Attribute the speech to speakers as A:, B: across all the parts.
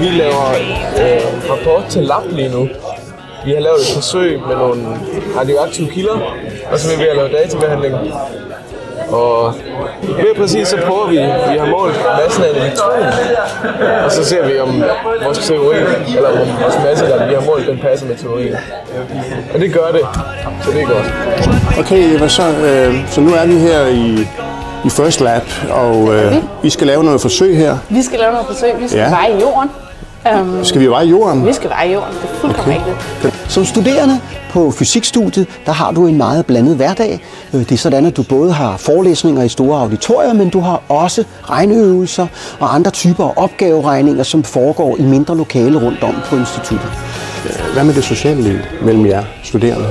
A: vi laver øh, rapport til lab lige nu. Vi har lavet et forsøg med nogle radioaktive kilder, og så er vi ved at lave databehandling. Og mere præcis så prøver vi, vi har målt massen af elektron, og så ser vi om vores teori, eller om vores masse, der vi har målt, den passer med teorien. Og det gør det, så det er godt.
B: Okay, Eva, så, øh, så nu er vi her i, i First Lab, og øh, vi skal lave noget forsøg her.
C: Vi skal lave noget forsøg. Vi skal
B: Ja.
C: veje jorden. Um,
B: Skal vi veje jorden?
C: vi skal veje jorden. Det er fuldkommen okay. rigtigt.
D: Som studerende på fysikstudiet, der har du en meget blandet hverdag. Øh, Det er sådan, at du både har forelæsninger i store auditorier, men du har også regneøvelser og andre typer af opgaveregninger, som foregår i mindre lokale rundt om på instituttet.
B: Hvad med det sociale liv mellem jer studerende?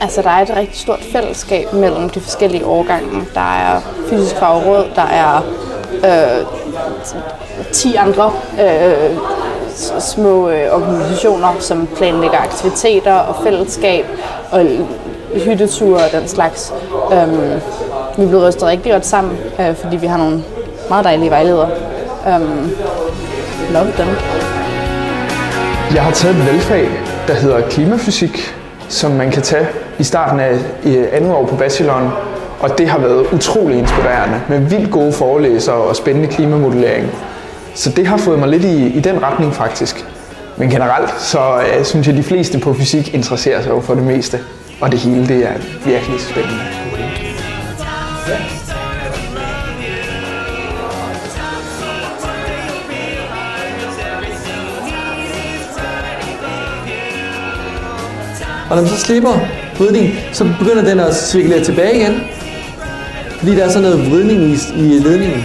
C: Altså, der er et rigtig stort fællesskab mellem de forskellige årgange. Der er fysisk fagråd, der er øh, 10 andre øh, små øh, organisationer, som planlægger aktiviteter og fællesskab og hytteture og den slags. Øhm, vi er blevet rystet rigtig godt sammen, øh, fordi vi har nogle meget dejlige vejledere. Øhm, love dem.
E: Jeg har taget et valgfag, der hedder klimafysik, som man kan tage i starten af andet år på bacheloren. Og det har været utrolig inspirerende med vildt gode forelæsere og spændende klimamodellering. Så det har fået mig lidt i, i den retning faktisk. Men generelt så øh, synes jeg, at de fleste på fysik interesserer sig jo for det meste. Og det hele det er virkelig spændende.
F: Og når man så slipper vridningen, så begynder den at svikle tilbage igen. Fordi der er sådan noget vridning i, i ledningen.